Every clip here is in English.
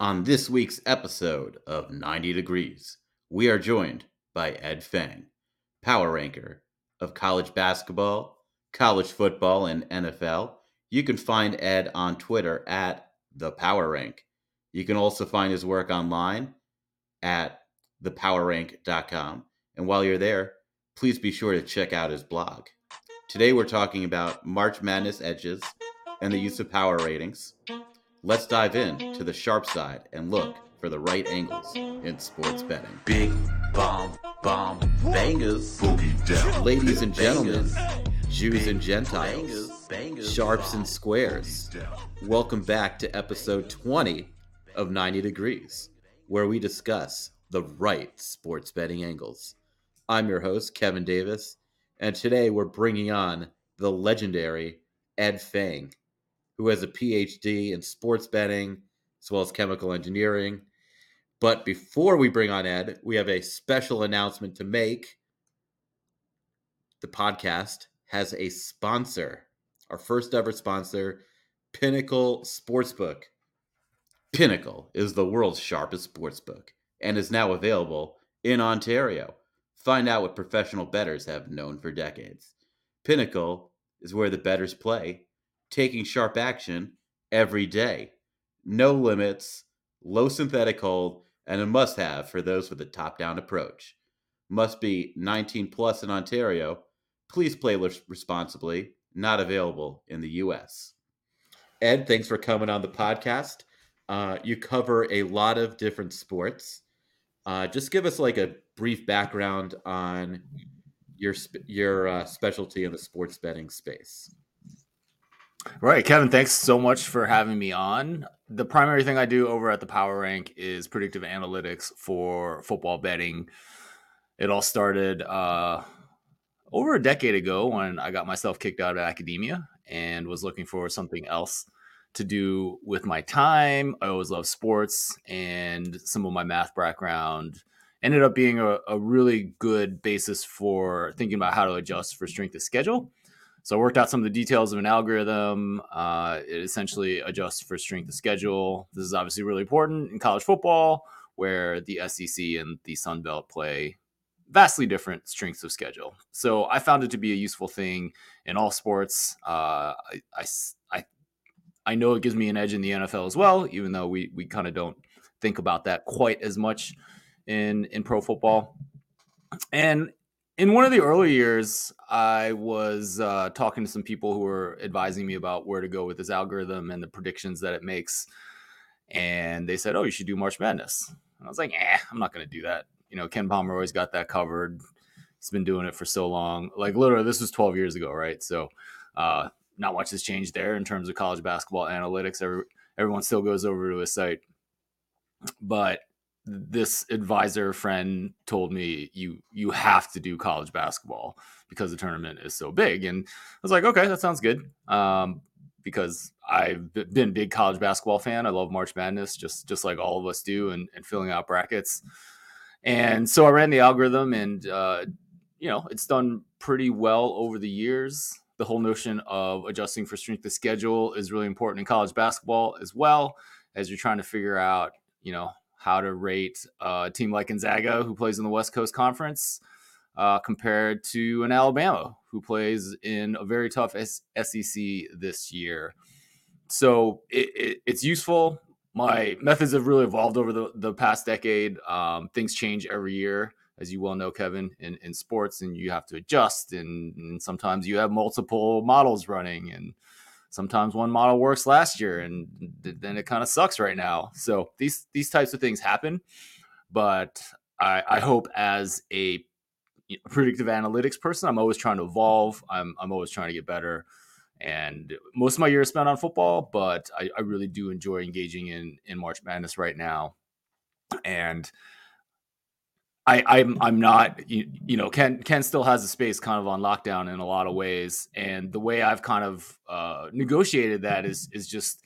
On this week's episode of 90 Degrees, we are joined by Ed Feng, power ranker of college basketball, college football, and NFL. You can find Ed on Twitter at the Power Rank. You can also find his work online at thepowerrank.com. And while you're there, please be sure to check out his blog. Today we're talking about March Madness edges and the use of power ratings. Let's dive in to the sharp side and look for the right angles in sports betting. Big bomb bomb bangers. Boogie down. Ladies and gentlemen, Jews and Gentiles, sharps and squares, welcome back to episode 20 of 90 Degrees, where we discuss the right sports betting angles. I'm your host, Kevin Davis, and today we're bringing on the legendary Ed Feng, who has a PhD in sports betting as well as chemical engineering. But before we bring on Ed, we have a special announcement to make. The podcast has a sponsor, our first ever sponsor, Pinnacle Sportsbook. Pinnacle is the world's sharpest sportsbook and is now available in Ontario. Find out what professional bettors have known for decades. Pinnacle is where the bettors play, taking sharp action every day. No limits, low synthetic hold, and a must have for those with a top down approach. Must be 19 plus in Ontario. Please play responsibly. Not available in the US. Ed, thanks for coming on the podcast. Uh, you cover a lot of different sports. Uh, just give us like a brief background on your your uh, specialty in the sports betting space. Right, Kevin, thanks so much for having me on. The primary thing I do over at the Power Rank is predictive analytics for football betting. It all started uh, over a decade ago when I got myself kicked out of academia and was looking for something else to do with my time. I always loved sports and some of my math background ended up being a, a really good basis for thinking about how to adjust for strength of schedule. So I worked out some of the details of an algorithm. Uh, it essentially adjusts for strength of schedule. This is obviously really important in college football, where the SEC and the Sun Belt play vastly different strengths of schedule. So I found it to be a useful thing in all sports. Uh, I, I, I, I know it gives me an edge in the NFL as well, even though we, we kind of don't think about that quite as much in, in pro football. And in one of the early years, I was uh, talking to some people who were advising me about where to go with this algorithm and the predictions that it makes. And they said, "Oh, you should do March Madness." And I was like, "Eh, I'm not going to do that." You know, Ken Pomeroy always got that covered. He's been doing it for so long. Like literally, this was 12 years ago, right? So, uh, not much has changed there in terms of college basketball analytics. Every, everyone still goes over to his site, but this advisor friend told me you you have to do college basketball because the tournament is so big. And i was like okay that sounds good. Um, because i've been a big college basketball fan. I love march madness just just like all of us do and, and filling out brackets. And so i ran the algorithm and uh, you know it's done pretty well over the years. The whole notion of adjusting for strength of schedule is really important in college basketball as well as you're trying to figure out you know how to rate a team like Gonzaga, who plays in the West Coast Conference, uh, compared to an Alabama, who plays in a very tough S- SEC this year. So it, it, it's useful. My methods have really evolved over the, the past decade. Um, things change every year, as you well know, Kevin, in, in sports, and you have to adjust. And, and sometimes you have multiple models running, and sometimes one model works last year and then it kind of sucks right now. So these these types of things happen, but I, I hope as a predictive analytics person, I'm always trying to evolve. I'm I'm always trying to get better, And most of my year is spent on football, but I, I really do enjoy engaging in in March Madness right now. And I, I'm I'm not you, you, know Ken Ken still has the space kind of on lockdown in a lot of ways, and the way I've kind of uh, negotiated that is is just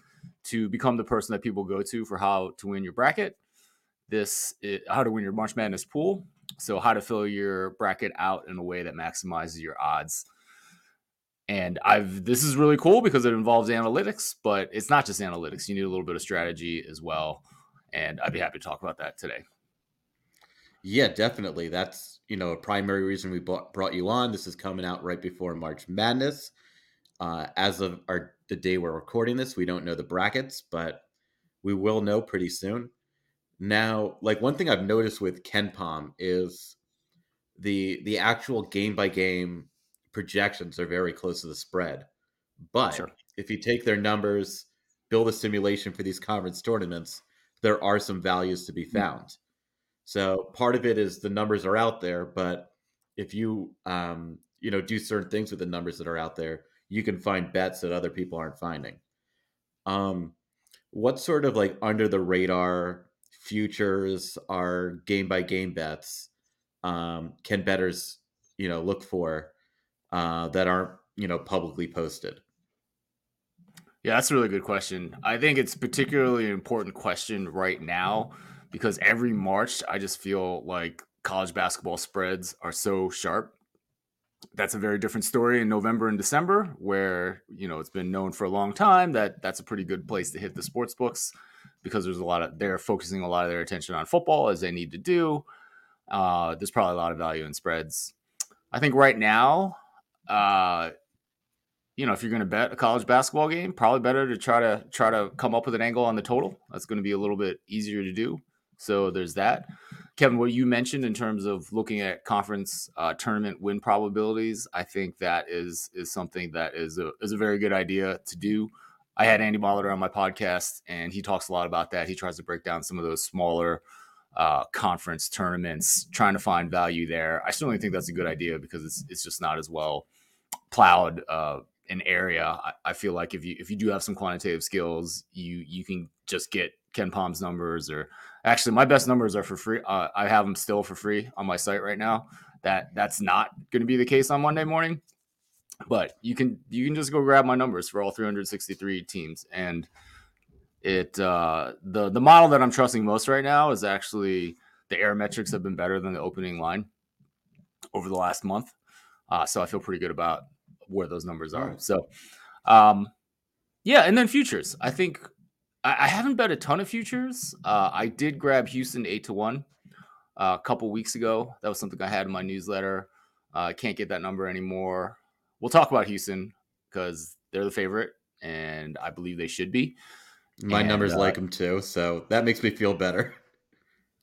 to become the person that people go to for how to win your bracket. This is how to win your March Madness pool. So how to fill your bracket out in a way that maximizes your odds. And I've this is really cool because it involves analytics, but it's not just analytics. You need a little bit of strategy as well. And I'd be happy to talk about that today. Yeah, definitely. That's you know a primary reason we brought, brought you on. This is coming out right before March Madness. Uh, as of our the day we're recording this, we don't know the brackets, but we will know pretty soon. Now, like one thing I've noticed with KenPom is the the actual game by game projections are very close to the spread. But sure. if you take their numbers, build a simulation for these conference tournaments, there are some values to be hmm. found. So part of it is the numbers are out there, but if you um, you know do certain things with the numbers that are out there, you can find bets that other people aren't finding. Um, what sort of like under the radar futures are game by game bets um, can bettors you know look for uh, that aren't you know publicly posted? Yeah, that's a really good question. I think it's particularly an important question right now because every March I just feel like college basketball spreads are so sharp. That's a very different story in November and December, where you know it's been known for a long time that that's a pretty good place to hit the sports books because there's a lot of they're focusing a lot of their attention on football as they need to do. Uh, there's probably a lot of value in spreads. I think right now, uh, you know, if you're going to bet a college basketball game, probably better to try to try to come up with an angle on the total. That's going to be a little bit easier to do. So there's that. Kevin, what you mentioned in terms of looking at conference uh, tournament win probabilities, I think that is is something that is a is a very good idea to do. I had Andy Molitor on my podcast, and he talks a lot about that. He tries to break down some of those smaller uh, conference tournaments, trying to find value there. I certainly think that's a good idea because it's it's just not as well plowed uh, an area. I, I, feel like if you if you do have some quantitative skills, you you can just get KenPom's numbers or actually my best numbers are for free. Uh, I have them still for free on my site right now. That that's not going to be the case on Monday morning, but you can you can just go grab my numbers for all 363 teams and it uh, the the model that I'm trusting most right now is actually the air metrics have been better than the opening line over the last month. Uh, so I feel pretty good about where those numbers are. So, um, yeah, and then futures. I think I, I haven't bet a ton of futures. Uh, I did grab Houston eight to one uh, a couple weeks ago. That was something I had in my newsletter. Uh, I can't get that number anymore. We'll talk about Houston because they're the favorite, and I believe they should be. My and, numbers uh, like them too, so that makes me feel better.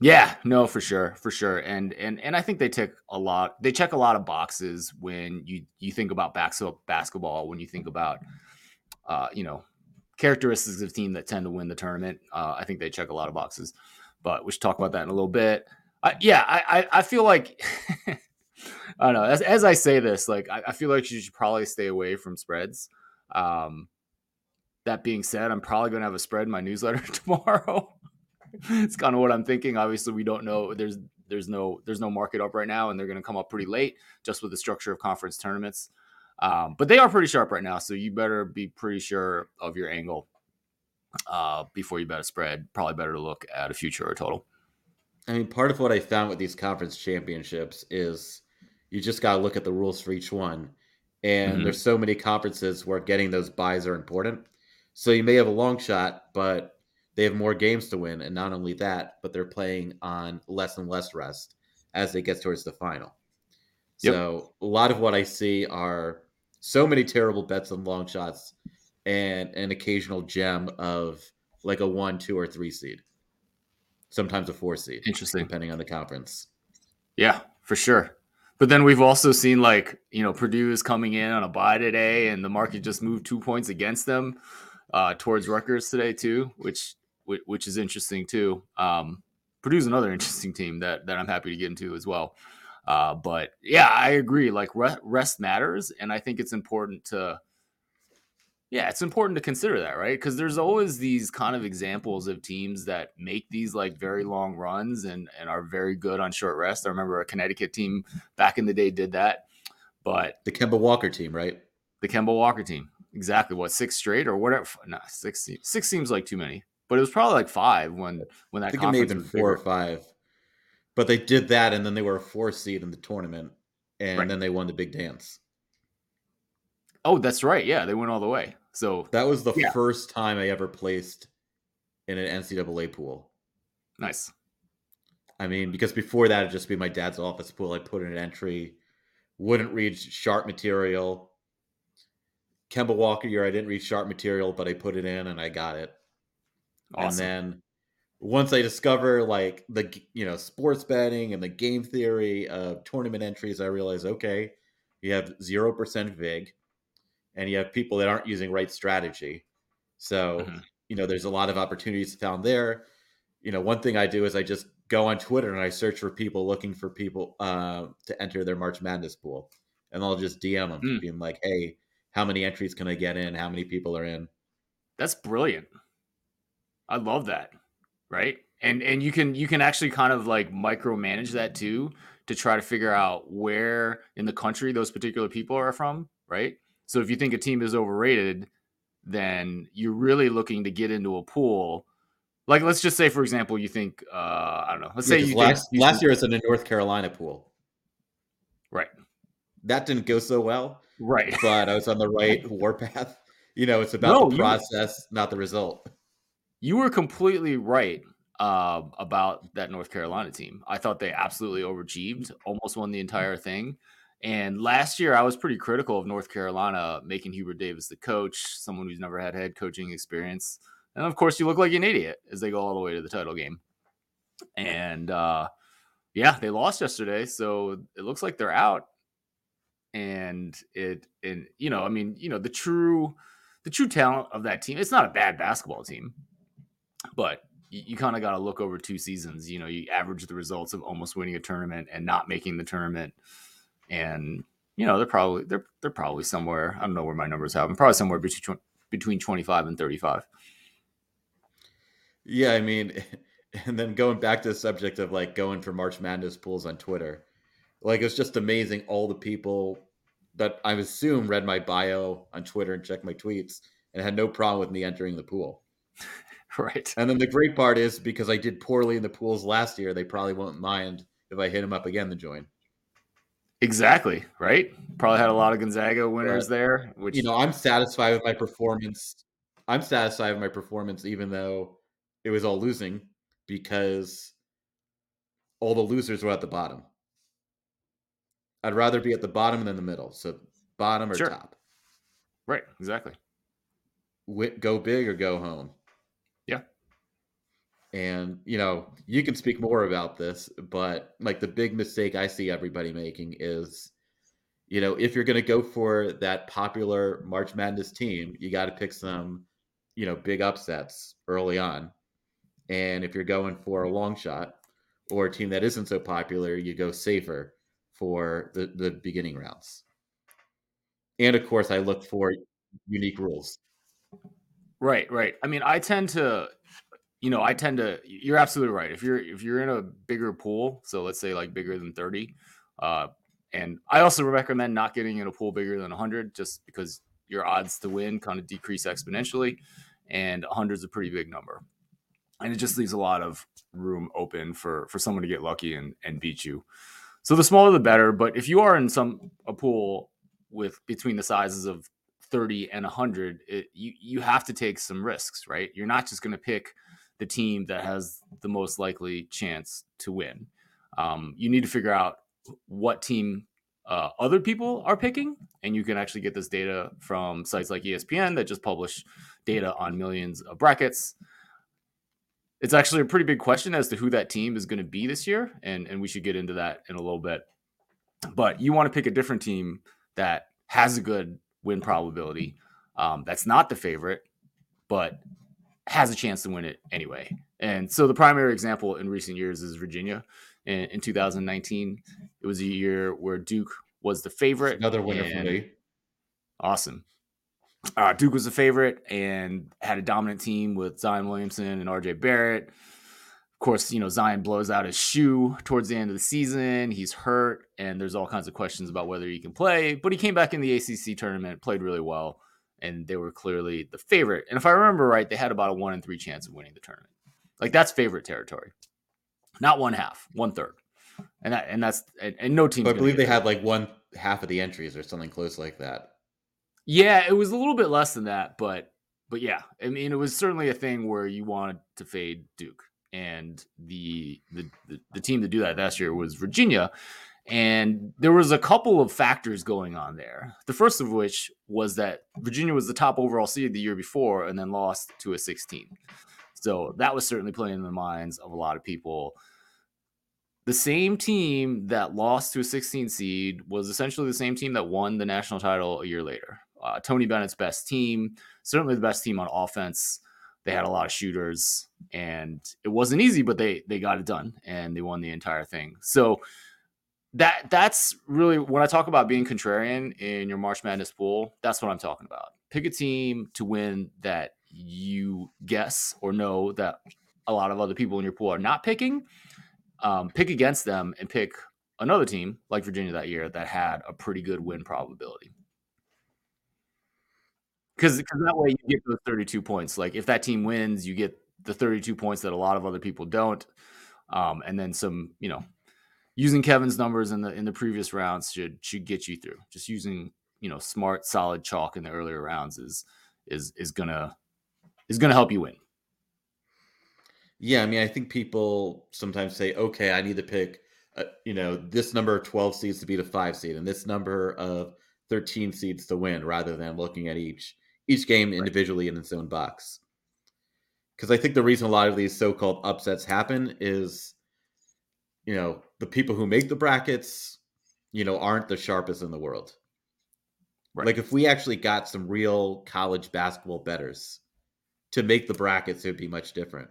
Yeah, no, for sure, for sure, and and and I think they tick a lot. They check a lot of boxes when you you think about basketball. When you think about, uh, you know, characteristics of team that tend to win the tournament. Uh, I think they check a lot of boxes, but we should talk about that in a little bit. Uh, yeah, I, I, I feel like I don't know. As, as I say this, like I, I, feel like you should probably stay away from spreads. Um, that being said, I'm probably going to have a spread in my newsletter tomorrow it's kind of what I'm thinking. Obviously, we don't know. There's there's no there's no market up right now, and they're going to come up pretty late just with the structure of conference tournaments. Um, but they are pretty sharp right now, so you better be pretty sure of your angle uh, before you bet a spread. Probably better to look at a future or a total. I mean, part of what I found with these conference championships is you just got to look at the rules for each one. And mm-hmm. there's so many conferences where getting those buys are important. So you may have a long shot, but they have more games to win. And not only that, but they're playing on less and less rest as they get towards the final. Yep. So a lot of what I see are so many terrible bets on long shots and an occasional gem of like a one, two, or three seed. Sometimes a four seed. Interesting. Depending on the conference. Yeah, for sure. But then we've also seen like, you know, Purdue is coming in on a buy today and the market just moved two points against them uh, towards Rutgers today too, which which is interesting too. Um, Purdue's another interesting team that that I'm happy to get into as well. Uh, but yeah, I agree. Like rest matters, and I think it's important to Yeah, it's important to consider that, right? Because there's always these kind of examples of teams that make these like very long runs and and are very good on short rest. I remember a Connecticut team back in the day did that, but The Kemba Walker team, right? the Kemba Walker team, exactly what six straight or whatever. No, six six seems like too many, but it was probably like five when when that I think it may have conference been four or five. But they did that, and then they were a four seed in the tournament, and Right. then they won the big dance. Oh, that's right. Yeah, they went all the way. So That was the Yeah. first time I ever placed in an NCAA pool. nice. I mean, because before that, it'd just be my dad's office pool. I put in an entry, wouldn't read sharp material. Kemba Walker year, I didn't read sharp material, but I put it in and I got it. Awesome. And then once I discover like the you know sports betting and the game theory of tournament entries, I realize okay, you have zero percent vig, and you have people that aren't using right strategy. So Mhm. you know there's a lot of opportunities found there. You know, one thing I do is I just go on Twitter and I search for people looking for people uh, to enter their March Madness pool, and I'll just DM them, Mm. being like, "Hey, how many entries can I get in? How many people are in?" That's brilliant. I love that. Right? And and you can you can actually kind of like micromanage that too to try to figure out where in the country those particular people are from, right? So if you think a team is overrated, then you're really looking to get into a pool. Like let's just say for example you think uh I don't know. Let's Yeah, say you last think last year it's in a North Carolina pool. Right. That didn't go so well, Right. but I was on the right warpath. You know, it's about No, the you- process, not the result. You were completely right uh, about that North Carolina team. I thought they absolutely overachieved, almost won the entire thing. And last year, I was pretty critical of North Carolina making Hubert Davis the coach, someone who's never had head coaching experience. And of course, you look like an idiot as they go all the way to the title game. And uh, yeah, they lost yesterday, so it looks like they're out. And it, and you know, I mean, you know, the true, the true talent of that team. It's not a bad basketball team but you, you kind of got to look over two seasons. You know, you average the results of almost winning a tournament and not making the tournament, and you know they're probably they're they're probably somewhere. I don't know where my numbers have. I'm probably somewhere between between 25 and 35. Yeah, I mean, and then going back to the subject of like going for March Madness pools on Twitter, like it's just amazing all the people that I assume read my bio on Twitter and checked my tweets and had no problem with me entering the pool. right. And then the great part is because I did poorly in the pools last year, they probably won't mind if I hit them up again to join. Exactly. Right. Probably had a lot of Gonzaga winners there, which you know, I'm satisfied with my performance. I'm satisfied with my performance, even though it was all losing, because all the losers were at the bottom. I'd rather be at the bottom than the middle. So bottom or Sure. top. right. Exactly. Go big or go home. And you know, you can speak more about this, but like the big mistake I see everybody making is, you know, if you're going to go for that popular March Madness team, you got to pick some, you know, big upsets early on. And if you're going for a long shot or a team that isn't so popular, you go safer for the, the beginning rounds. And of course, I look for unique rules. Right, right. I mean, I tend to, you know, I tend to. You're absolutely right. If you're if you're in a bigger pool, so let's say like bigger than thirty, uh, and I also recommend not getting in a pool bigger than hundred, just because your odds to win kind of decrease exponentially, and 100 is a pretty big number, and it just leaves a lot of room open for for someone to get lucky and and beat you. So the smaller the better. But if you are in some a pool with between the sizes of 30 and 100 it, you you have to take some risks right you're not just going to pick the team that has the most likely chance to win. Um, you need to figure out what team uh, other people are picking and you can actually get this data from sites like espn that just publish data on millions of brackets. It's actually a pretty big question as to who that team is going to be this year and and we should get into that in a little bit. But you want to pick a different team that has a good win probability. Um, that's not the favorite, but has a chance to win it anyway. And so the primary example in recent years is Virginia. In, in 2019, it was a year where Duke was the favorite. Another winner for me. Awesome. uh, Duke was a favorite and had a dominant team with Zion Williamson and RJ Barrett. Of course, you know, Zion blows out his shoe towards the end of the season. He's hurt, and there's all kinds of questions about whether he can play. But he came back in the ACC tournament, played really well, and they were clearly the favorite. And if I remember right, they had about a one in three chance of winning the tournament. Like that's favorite territory, not one half, one third, and that and that's and, and no team. I believe they had like one half of the entries or something close like that. Yeah, it was a little bit less than that, but but yeah, I mean, it was certainly a thing where you wanted to fade Duke, and the the the, the team to do that last year was Virginia, and there was a couple of factors going on there. The first of which was that Virginia was the top overall seed the year before, and then lost to a 16. So that was certainly playing in the minds of a lot of people. The same team that lost to a 16 seed was essentially the same team that won the national title a year later uh, Tony Bennett's best team, certainly the best team on offense. They had a lot of shooters, and it wasn't easy, but they they got it done and they won the entire thing. So that that's really when I talk about being contrarian in your March Madness pool. That's what I'm talking about. Pick a team to win that you guess or know that a lot of other people in your pool are not picking. Um, pick against them and pick another team like Virginia that year that had a pretty good win probability because that way you get those 32 points. Like if that team wins, you get the 32 points that a lot of other people don't, um, and then some. You know, using Kevin's numbers in the in the previous rounds should should get you through. Just using you know smart, solid chalk in the earlier rounds is is is gonna is gonna help you win. Yeah, I mean, I think people sometimes say, okay, I need to pick, uh, you know, this number of 12 seeds to beat a five seed and this number of 13 seeds to win rather than looking at each each game individually right. in its own box. Because I think the reason a lot of these so-called upsets happen is, you know, the people who make the brackets, you know, aren't the sharpest in the world. Right. Like if we actually got some real college basketball bettors to make the brackets, it would be much different.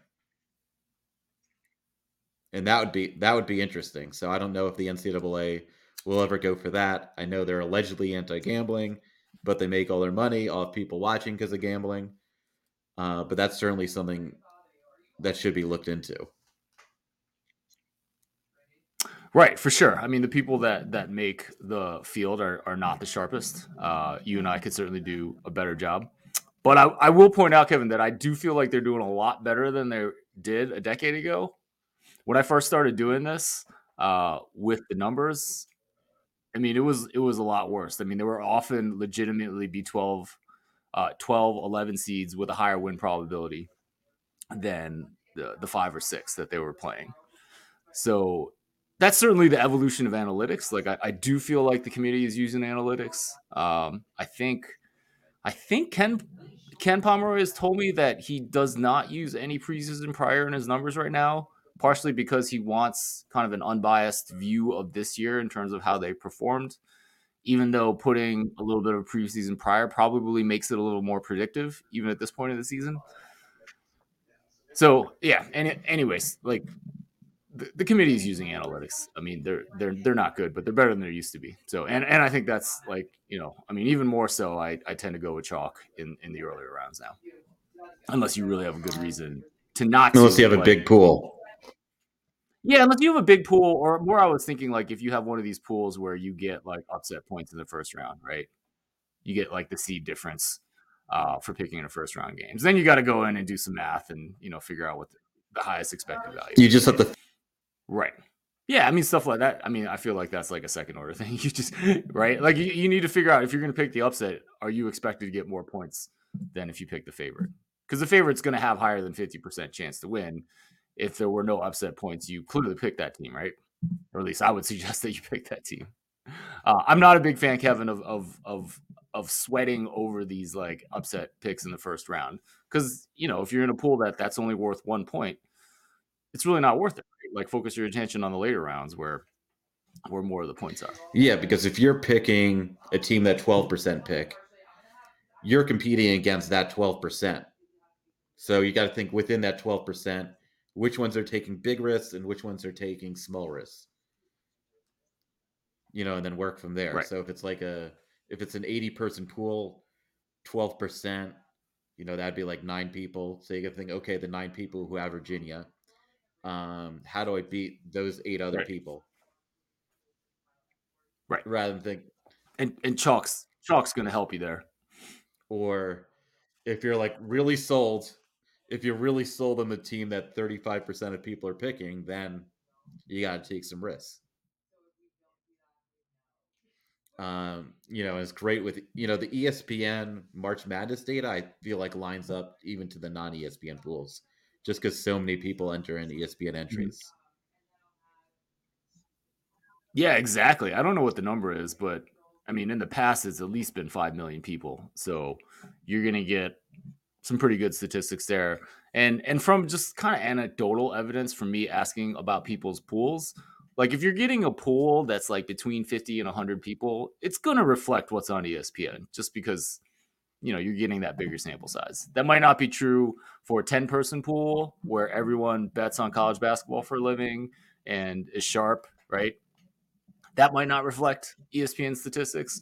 And that would be that would be interesting. So I don't know if the NCAA will ever go for that. I know they're allegedly anti-gambling but they make all their money off people watching because of gambling. Uh, but that's certainly something that should be looked into. Right, for sure. I mean, the people that that make the field are are not the sharpest. Uh, you and I could certainly do a better job. But I, I will point out, Kevin, that I do feel like they're doing a lot better than they did a decade ago. When I first started doing this uh, with the numbers, I mean, it was it was a lot worse. I mean, there were often legitimately be 12, uh, 12 11 seeds with a higher win probability than the, the five or six that they were playing. So that's certainly the evolution of analytics. Like I, I do feel like the community is using analytics. Um, I think I think Ken Ken Pomeroy has told me that he does not use any preseason prior in his numbers right now partially because he wants kind of an unbiased view of this year in terms of how they performed. Even though putting a little bit of preseason prior probably makes it a little more predictive, even at this point of the season. So yeah, and anyways, like the, the committee is using analytics. I mean, they're they're they're not good, but they're better than they used to be. So and and I think that's like you know, I mean, even more so, I I tend to go with chalk in in the earlier rounds now, unless you really have a good reason to not. Unless you have a big pool. Yeah, unless you have a big pool, or more, I was thinking like if you have one of these pools where you get like upset points in the first round, right? You get like the seed difference uh, for picking in a first round games. Then you got to go in and do some math and you know figure out what the, the highest expected value. You just have to, right? Yeah, I mean stuff like that. I mean, I feel like that's like a second order thing. You just right, like you, you need to figure out if you're going to pick the upset, are you expected to get more points than if you pick the favorite? Because the favorite's going to have higher than fifty percent chance to win if there were no upset points, you clearly pick that team, right? Or at least I would suggest that you pick that team. Uh, I'm not a big fan, Kevin, of of of of sweating over these like upset picks in the first round because you know if you're in a pool that that's only worth one point, it's really not worth it. Right? Like focus your attention on the later rounds where where more of the points are. Yeah, because if you're picking a team that 12% pick, you're competing against that 12%. So you got to think within that 12%, which ones are taking big risks and which ones are taking small risks you know and then work from there right. so if it's like a if it's an 80 person pool 12%, you know, that'd be like nine people. So you can think, okay, the nine people who have Virginia, um, how do I beat those eight other Right. people? Right. Rather than think, And and chalk's chalk's going to help you there. or if you're like really sold, if you're really sold on the team that 35% of people are picking, then you got to take some risks. Um, you know, it's great with you know the ESPN March Madness data. I feel like lines up even to the non E ESPN pools, just because so many people enter in ESPN mm-hmm. entries. Yeah, exactly. I don't know what the number is, but I mean, in the past, it's at least been 5 million people. So you're going to get some pretty good statistics there. And and from just kind of anecdotal evidence from me asking about people's pools, like if you're getting a pool that's like between 50 and 100 people, it's going to reflect what's on ESPN just because you know, you're getting that bigger sample size. That might not be true for a 10 person pool where everyone bets on college basketball for a living and is sharp, right? That might not reflect ESPN statistics.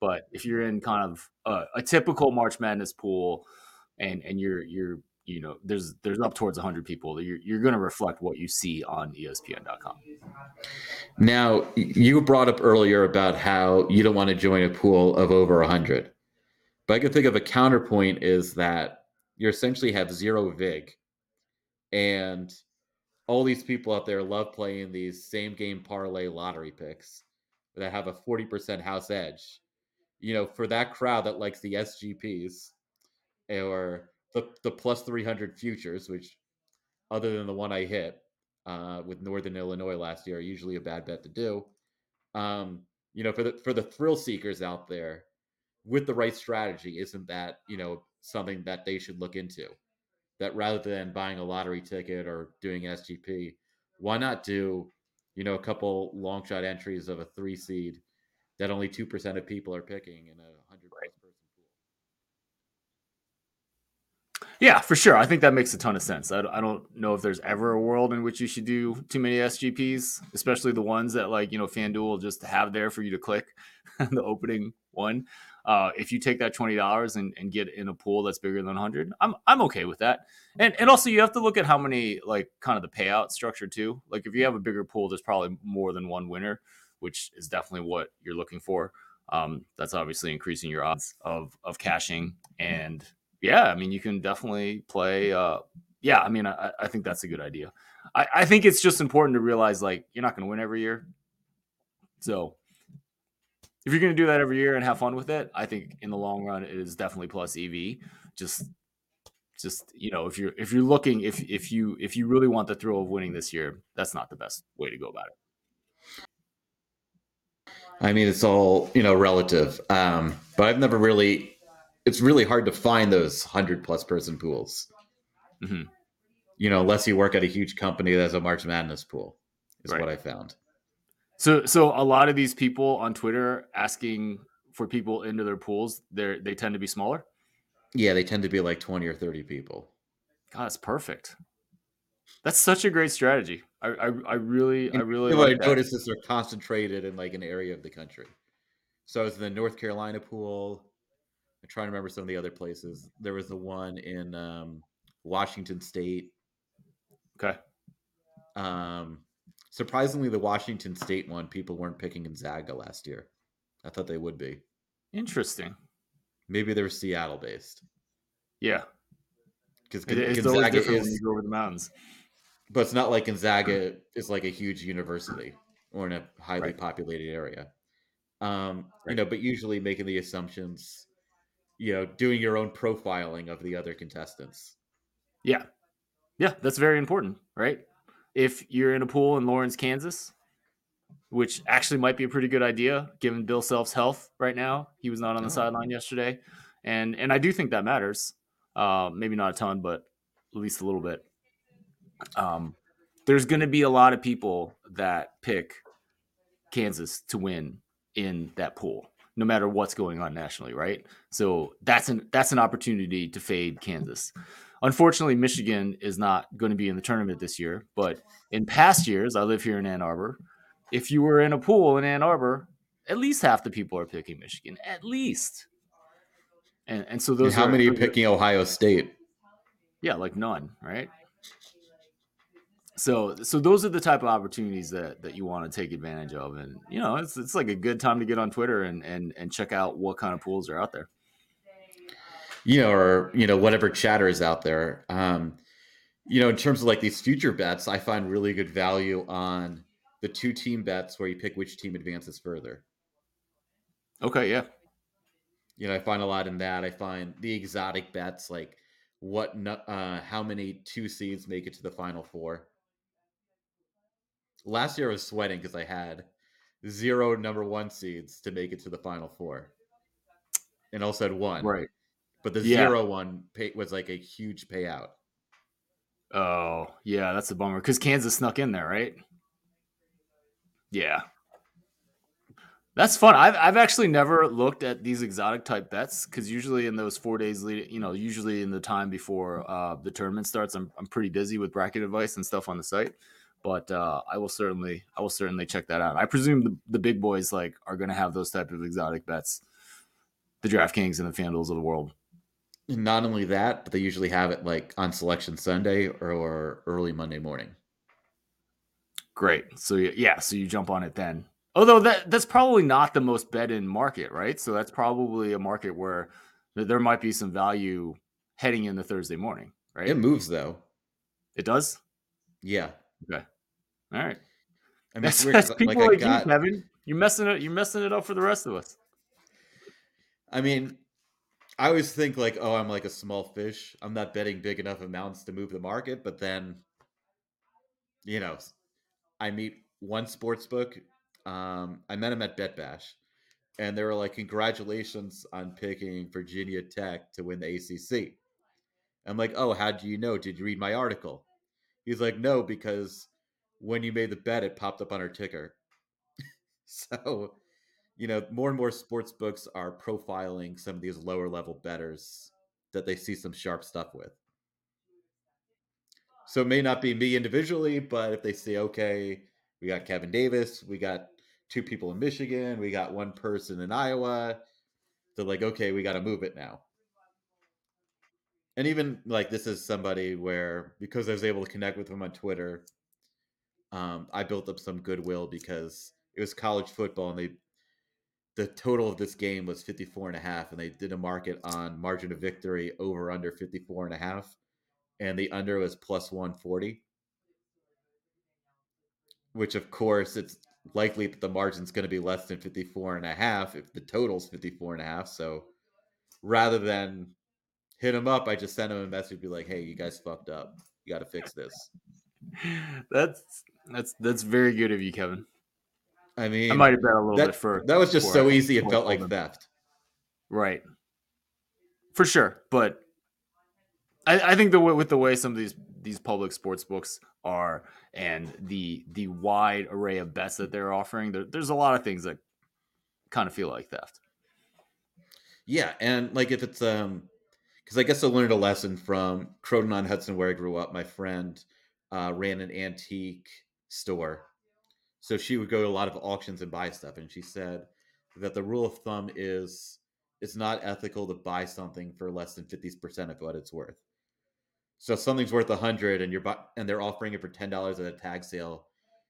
But if you're in kind of a, a typical March Madness pool and and you're you're you know there's there's up towards 100 people, you're you're going to reflect what you see on ESPN.com. Now, you brought up earlier about how you don't want to join a pool of over 100. But I can think of a counterpoint is that you essentially have zero VIG. And all these people out there love playing these same game parlay lottery picks that have a 40% house edge. You know, for that crowd that likes the SGPs or the, the plus 300 futures, which other than the one I hit uh, with Northern Illinois last year, are usually a bad bet to do. Um, you know, for the for the thrill seekers out there, with the right strategy, isn't that you know something that they should look into? That rather than buying a lottery ticket or doing SGP, why not do you know a couple long shot entries of a three seed that only two percent of people are picking in a hundred plus person pool? Yeah, for sure. I think that makes a ton of sense. I, I don't know if there's ever a world in which you should do too many SGPs, especially the ones that like you know FanDuel just have there for you to click the opening one. Uh, if you take that twenty dollars and, and get in a pool that's bigger than hundred, I'm I'm okay with that. And and also you have to look at how many like kind of the payout structure too. Like if you have a bigger pool, there's probably more than one winner, which is definitely what you're looking for. Um, that's obviously increasing your odds of of cashing and yeah, I mean, you can definitely play. Uh, yeah, I mean, I, I think that's a good idea. I, I think it's just important to realize like you're not going to win every year. So if you're going to do that every year and have fun with it, I think in the long run it is definitely plus EV. Just, just you know, if you're if you're looking if if you if you really want the thrill of winning this year, that's not the best way to go about it. I mean, it's all you know relative. Um, but I've never really. It's really hard to find those hundred plus person pools. Mhm. You know, unless you work at a huge company that has a March Madness pool, is Right. what I found. So so a lot of these people on Twitter asking for people into their pools, they they tend to be smaller. Yeah, they tend to be like twenty or thirty people. God, that's perfect. That's such a great strategy. I I, I really I really like I noticed is they're concentrated in like an area of the country. So I was in the North Carolina pool. I'm trying to remember some of the other places. There was the one in um, Washington State. Okay. Um, surprisingly, the Washington State one, people weren't picking in Gonzaga last year. I thought they would be. Interesting. Maybe they're Seattle based Yeah. because It, it's always Gonzaga different when you go over the mountains. but it's not like Gonzaga is like a huge university or in a highly Right. populated area. Um, You know, but usually making the assumptions, you know, doing your own profiling of the other contestants. Yeah. Yeah, that's very important, right? If you're in a pool in Lawrence, Kansas, which actually might be a pretty good idea given Bill Self's health right now. He was not on the Oh. sideline yesterday. And and I do think that matters. Uh, maybe not a ton, but at least a little bit. Um, there's going to be a lot of people that pick Kansas to win in that pool, no matter what's going on nationally, right? So that's an that's an opportunity to fade Kansas. Unfortunately, Michigan is not going to be in the tournament this year, but in past years, I live here in Ann Arbor. If you were in a pool in Ann Arbor, at least half the people are picking Michigan. At least. And and so those how are, many are- picking Ohio State? Yeah, like none, right? So so those are the type of opportunities that that you want to take advantage of, and you know it's it's like a good time to get on Twitter and and and check out what kind of pools are out there. You know, or you know, whatever chatter is out there. Um, you know, in terms of like these future bets, I find really good value on the two team bets where you pick which team advances further. Okay, yeah, You know, I find a lot in that. I find the exotic bets like what, uh, how many two seeds make it to the final four. Last year I was sweating because I had zero number one seeds to make it to the final four, and also had one. right. But the Yeah. zero one pay, was like a huge payout. Oh, yeah, that's a bummer because Kansas snuck in there, right? Yeah. That's fun. I've, I've actually never looked at these exotic type bets because usually in those four days leading, you know, usually in the time before uh, the tournament starts, I'm, I'm pretty busy with bracket advice and stuff on the site. But uh, I will certainly I will certainly check that out. I presume the, the big boys like are going to have those type of exotic bets, the DraftKings and the FanDuels of the world. Not only that, but they usually have it like on Selection Sunday or, or early Monday morning. Great. So yeah, so you jump on it then. Although that that's probably not the most bet in market, right? So that's probably a market where there might be some value heading into Thursday morning, right? It moves though. It does. Yeah. Okay. All right. I mean, That's, it's weird 'cause, that's people like like, got, you, Kevin. You're messing it. You're messing it up for the rest of us. I mean, I always think like, oh, I'm like a small fish. I'm not betting big enough amounts to move the market. But then, you know, I meet one sports book. Um, I met him at Bet Bash, and they were like, "Congratulations on picking Virginia Tech to win the ACC." I'm like, "Oh, how do you know? Did you read my article?" He's like, "No, because when you made the bet, it popped up on our ticker." so, you know, more and more sports books are profiling some of these lower level bettors that they see some sharp stuff with. So it may not be me individually, but if they say, okay, we got Kevin Davis, we got two people in Michigan, we got one person in Iowa, they're like, okay, we got to move it now. And even like this is somebody where because I was able to connect with him on Twitter, um, I built up some goodwill because it was college football and they the total of this game was 54 and a half and they did a market on margin of victory over under 54 and a half and the under was plus 140 which of course it's likely that the margin's going to be less than 54 and a half if the total's 54 and a half so rather than hit him up i just sent him a message be like hey you guys fucked up. You got to fix this. That's that's that's very good of you, Kevin. I mean I might have bet a little that, bit for that was just so easy it felt like theft Right. For sure, but I, I think the with the way some of these these public sports books are and the the wide array of bets that they're offering, there, there's a lot of things that kind of feel like theft. Yeah, and like if it's um, because I guess I learned a lesson from Croton on Hudson where I grew up. My friend uh, ran an antique store, so she would go to a lot of auctions and buy stuff. And she said that the rule of thumb is it's not ethical to buy something for less than fifty percent of what it's worth. So if something's worth a hundred and you're bu- and they're offering it for ten dollars at a tag sale,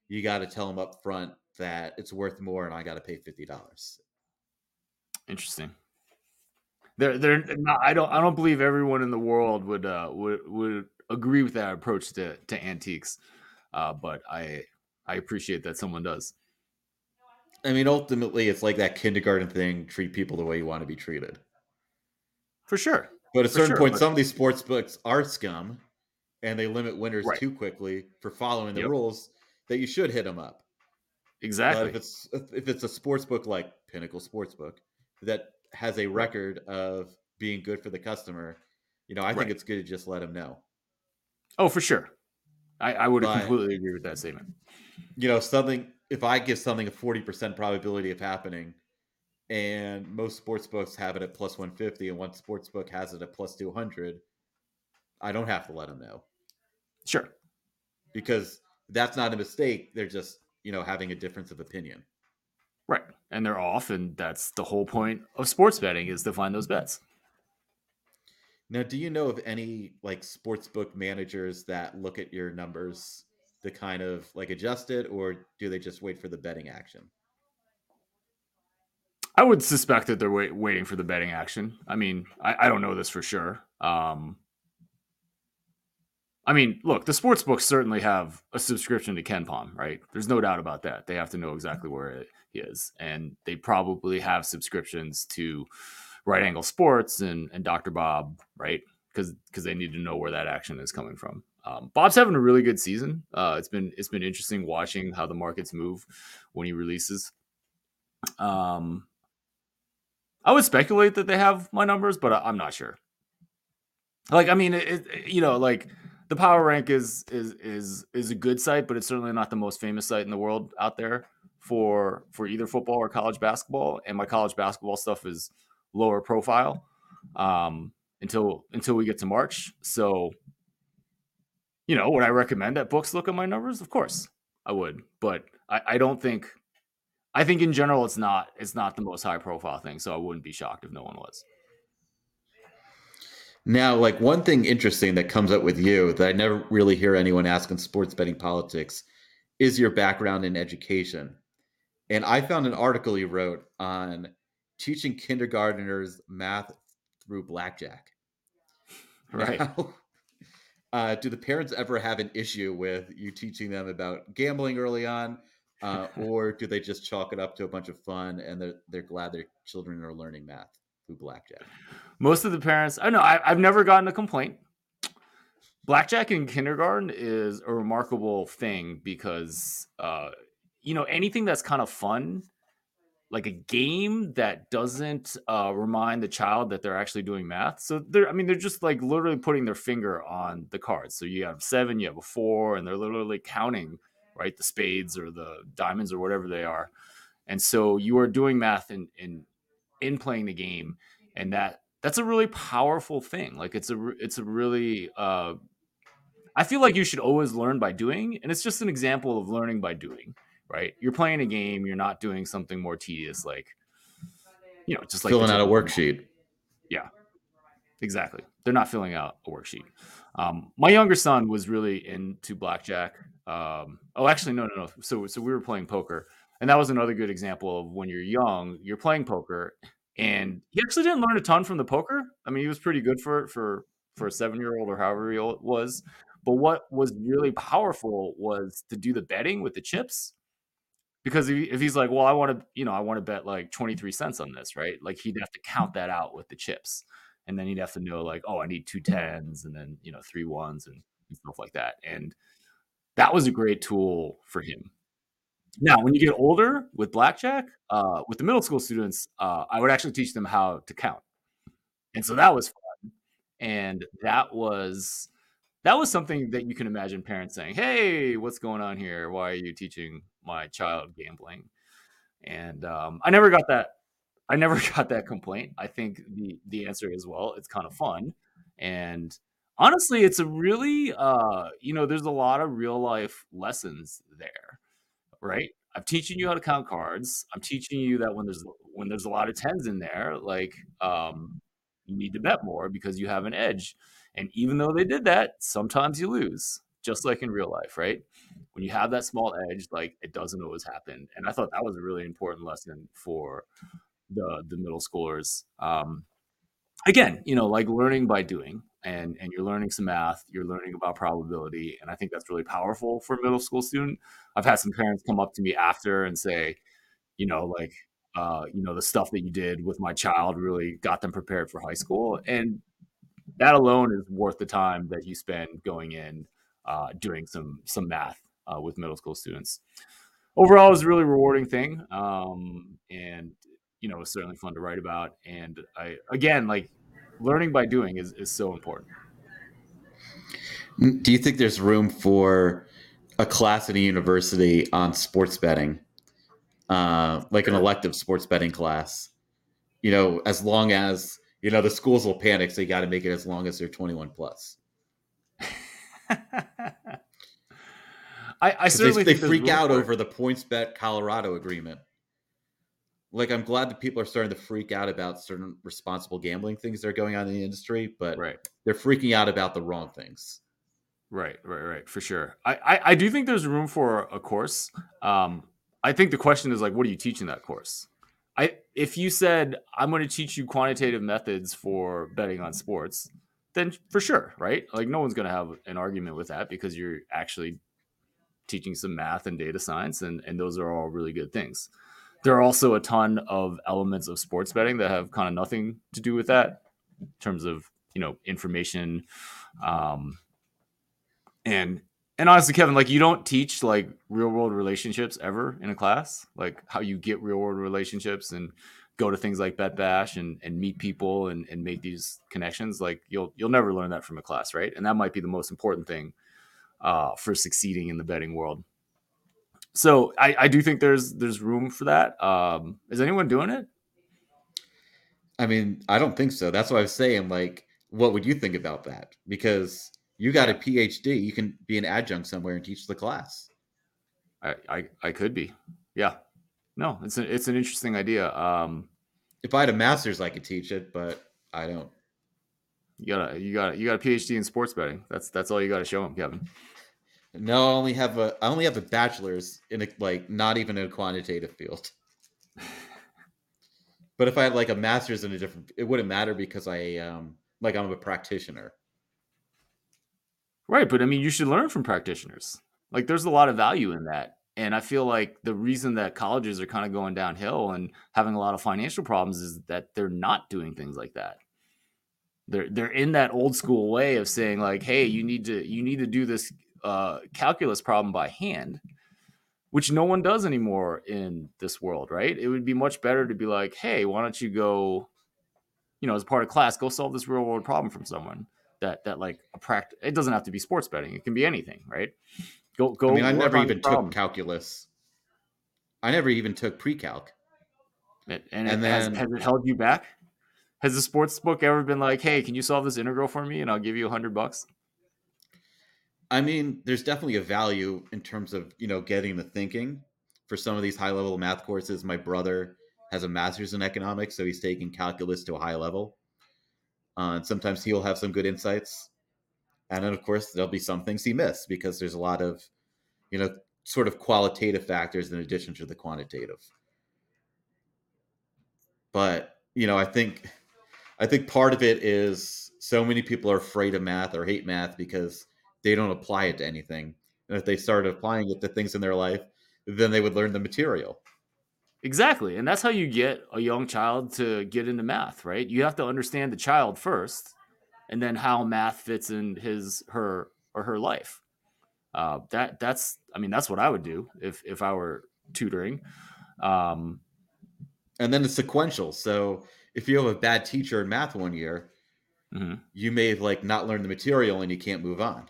you got to tell them up front that it's worth more, and I got to pay fifty dollars. Interesting. They're they're not, I don't I don't believe everyone in the world would uh would would agree with that approach to to antiques, uh, but I I appreciate that someone does. I mean, ultimately, it's like that kindergarten thing: treat people the way you want to be treated. For sure. But at a certain sure, point, but- some of these sports books are scum, and they limit winners Right. too quickly for following the Yep. rules. That you should hit them up. Exactly. But if it's if it's a sports book like Pinnacle Sportsbook that has a record of being good for the customer, you know, I think it's good to just let them know. Oh, for sure. I, I would But- completely agree with that statement. You know, something if I give something a forty percent probability of happening, and most sports books have it at plus one fifty, and one sports book has it at plus two hundred, I don't have to let them know Sure. because that's not a mistake. They're just you know having a difference of opinion. Right. And they're off, and that's the whole point of sports betting is to find those bets. Now, do you know of any like sportsbook managers that look at your numbers to kind of like adjust it, or do they just wait for the betting action? I would suspect that they're wait, waiting for the betting action. I mean, I, I don't know this for sure. Um, I mean, look, the sports books certainly have a subscription to KenPom, right? There's no doubt about that. They have to know exactly where it is, and they probably have subscriptions to Right Angle Sports and and Dr. Bob, right? Because because they need to know where that action is coming from. Um, Bob's having a really good season. Uh, it's been it's been interesting watching how the markets move when he releases. Um, I would speculate that they have my numbers, but I, am not sure. Like, I mean, it, it, you know, like the Power Rank is is is is a good site, but it's certainly not the most famous site in the world out there for for either football or college basketball. And my college basketball stuff is lower profile um, until until we get to March. So, you know, would I recommend that books look at my numbers? Of course, I would, but I, I don't think. I think in general, it's not it's not the most high profile thing. So I wouldn't be shocked if no one was. Now, like one thing interesting that comes up with you that I never really hear anyone ask in sports betting politics is your background in education. And I found an article you wrote on teaching kindergarteners math through blackjack. Right. Now, uh, do the parents ever have an issue with you teaching them about gambling early on? Uh, or do they just chalk it up to a bunch of fun and they're, they're glad their children are learning math through blackjack? most of the parents, I know I, I've never gotten a complaint. Blackjack in kindergarten is a remarkable thing because, uh, you know, anything that's kind of fun, like a game that doesn't uh, remind the child that they're actually doing math. So they're, I mean, they're just like literally putting their finger on the cards. So you have seven, you have a four, and they're literally counting, right, the spades or the diamonds or whatever they are. And so you are doing math in in in playing the game, and that that's a really powerful thing. Like it's a it's a really uh, I feel like you should always learn by doing, and it's just an example of learning by doing. Right? You're playing a game. You're not doing something more tedious, like you know, just like filling out a worksheet. Yeah, exactly. They're not filling out a worksheet. Um, my younger son was really into blackjack. Um, oh, actually, no, no, no. So, so we were playing poker, and that was another good example of when you're young, you're playing poker, and he actually didn't learn a ton from the poker. I mean, he was pretty good for it for for a seven year old or however old it was. But what was really powerful was to do the betting with the chips. Because if he's like, well, I want to, you know, I want to bet like 23 cents on this, right? Like he'd have to count that out with the chips. And then he'd have to know, like, oh, I need two tens and then, you know, three ones and, stuff like that. And that was a great tool for him. Now, when you get older with blackjack, uh, with the middle school students, uh, I would actually teach them how to count, and so that was fun. And that was that was something that you can imagine parents saying, "Hey, what's going on here? Why are you teaching my child gambling?" And um, I never got that. I never got that complaint. I think the the answer is well, it's kind of fun, and honestly, it's a really uh, you know, there's a lot of real life lessons there right? I'm teaching you how to count cards. I'm teaching you that when there's when there's a lot of tens in there, like um, you need to bet more because you have an edge. And even though they did that, sometimes you lose, just like in real life, right? When you have that small edge, like it doesn't always happen. And I thought that was a really important lesson for the the middle schoolers. Um, again, you know, like learning by doing and and you're learning some math, you're learning about probability, and I think that's really powerful for a middle school student. I've had some parents come up to me after and say, you know, like uh, you know, the stuff that you did with my child really got them prepared for high school, and that alone is worth the time that you spend going in uh, doing some some math uh, with middle school students. Overall, it was a really rewarding thing, um, and you know, it was certainly fun to write about. And I, again, like learning by doing is, is so important. Do you think there's room for a class at a university on sports betting, uh, like an elective sports betting class? You know, as long as you know the schools will panic, so you got to make it as long as they're 21 plus. I, I certainly they, they freak out over the PointsBet Colorado agreement like I'm glad that people are starting to freak out about certain responsible gambling things that are going on in the industry, but Right. they're freaking out about the wrong things. Right, right, right, for sure. I, I, I do think there's room for a course. Um, I think the question is like, what are you teaching that course? I if you said I'm going to teach you quantitative methods for betting on sports, then for sure, right? Like no one's going to have an argument with that because you're actually teaching some math and data science, and and those are all really good things. There are also a ton of elements of sports betting that have kind of nothing to do with that in terms of you know information. Um, and and honestly kevin like you don't teach like real world relationships ever in a class like how you get real world relationships and go to things like bet bash and, and meet people and, and make these connections like you'll you'll never learn that from a class right and that might be the most important thing uh, for succeeding in the betting world so I, I do think there's there's room for that um, is anyone doing it I mean, I don't think so. That's why I was saying, like, what would you think about that? Because you got a PhD, you can be an adjunct somewhere and teach the class. I, I I could be yeah no it's a, it's an interesting idea um If I had a master's, I could teach it, but I don't. You got a you got a, you got a PhD in sports betting. That's that's all you got to show him, Kevin. No, I only have a I only have a bachelor's in a, like not even in a quantitative field. But if I had like a master's in a different, it wouldn't matter because I um like I'm a practitioner. Right, but I mean, you should learn from practitioners. Like, there's a lot of value in that, and I feel like the reason that colleges are kind of going downhill and having a lot of financial problems is that they're not doing things like that. They're they're in that old school way of saying like, hey, you need to you need to do this uh, calculus problem by hand, which no one does anymore in this world, right? It would be much better to be like, hey, why don't you go, you know, as part of class, go solve this real world problem from someone that that like a practice. It doesn't have to be sports betting; it can be anything, right? Go go. I mean, I never even the problem. took calculus. I never even took pre-calc. And, and, And it, has, has it held you back? Has the sports book ever been like, "Hey, can you solve this integral for me, and I'll give you a hundred bucks"? I mean, there's definitely a value in terms of you know getting the thinking for some of these high level math courses. My brother has a master's in economics, so he's taking calculus to a high level, uh, and sometimes he'll have some good insights. And then, of course, there'll be some things he missed because there's a lot of, you know, sort of qualitative factors in addition to the quantitative. But you know, I think, I think part of it is so many people are afraid of math or hate math because they don't apply it to anything. And if they started applying it to things in their life, then they would learn the material. Exactly, and that's how you get a young child to get into math, right? You have to understand the child first, and then how math fits in his, her, or her life. Uh, that that's, I mean, that's what I would do if if I were tutoring. Um, And then it's sequential. So if you have a bad teacher in math one year, mhm. you may have like not learned the material and you can't move on.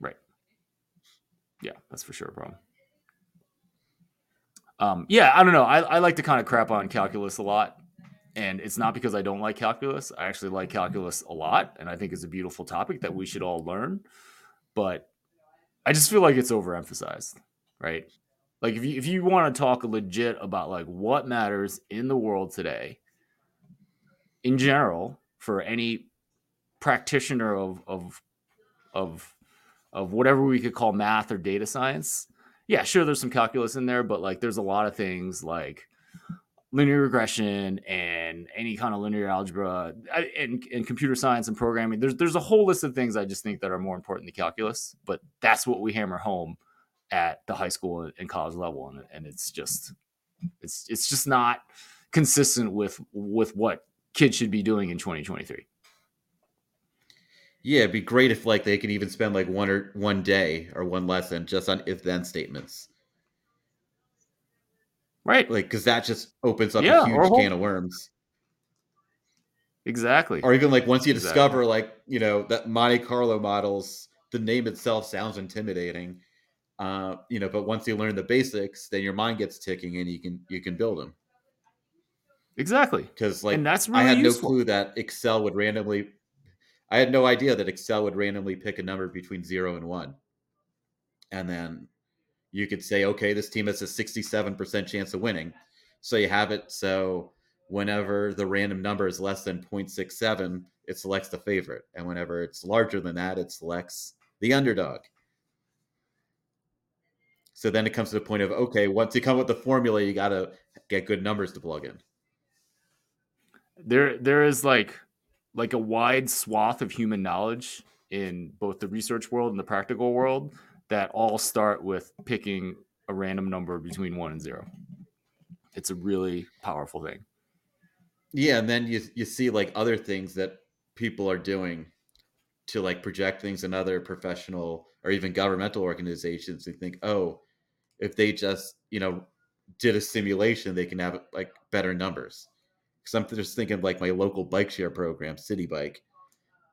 Right. Yeah, that's for sure a problem. Um, yeah, I don't know. I, I like to kind of crap on calculus a lot. And it's not mm. because I don't like calculus. I actually like mm-hmm. calculus a lot. And I think it's a beautiful topic that we should all learn. But I just feel like it's overemphasized, right? Like if you if you want to talk legit about like what matters in the world today, in general, for any practitioner of of of of whatever we could call math or data science. Yeah, sure, there's some calculus in there, but like there's a lot of things like linear regression and any kind of linear algebra and, and computer science and programming. There's there's a whole list of things I just think that are more important than calculus, but that's what we hammer home at the high school and college level, and, and it's just it's it's just not consistent with with what kids should be doing in 2023. Yeah, it'd be great if like they could even spend like one or one day or one lesson just on if then statements. Right. Like because that just opens up Yeah, a huge whole- can of worms. Exactly. Or even like once you Exactly. discover like, you know, that Monte Carlo models, the name itself sounds intimidating. Uh, you know, but once you learn the basics, then your mind gets ticking and you can you can build them. Exactly. Because like and that's I had useful. no clue that Excel would randomly. I had no idea that Excel would randomly pick a number between zero and one, and then you could say, okay, this team has a sixty-seven percent chance of winning. So you have it so whenever the random number is less than 0.67, it selects the favorite. And whenever it's larger than that, it selects the underdog. So then it comes to the point of okay, once you come up with the formula, you got to get good numbers to plug in. There, there is like like a wide swath of human knowledge in both the research world and the practical world that all start with picking a random number between one and zero. It's a really powerful thing. Yeah, and then you you see like other things that people are doing to like project things in other professional or even governmental organizations. They think, oh, if they just you know did a simulation, they can have like better numbers. Because I'm just thinking like my local bike share program, Citi Bike.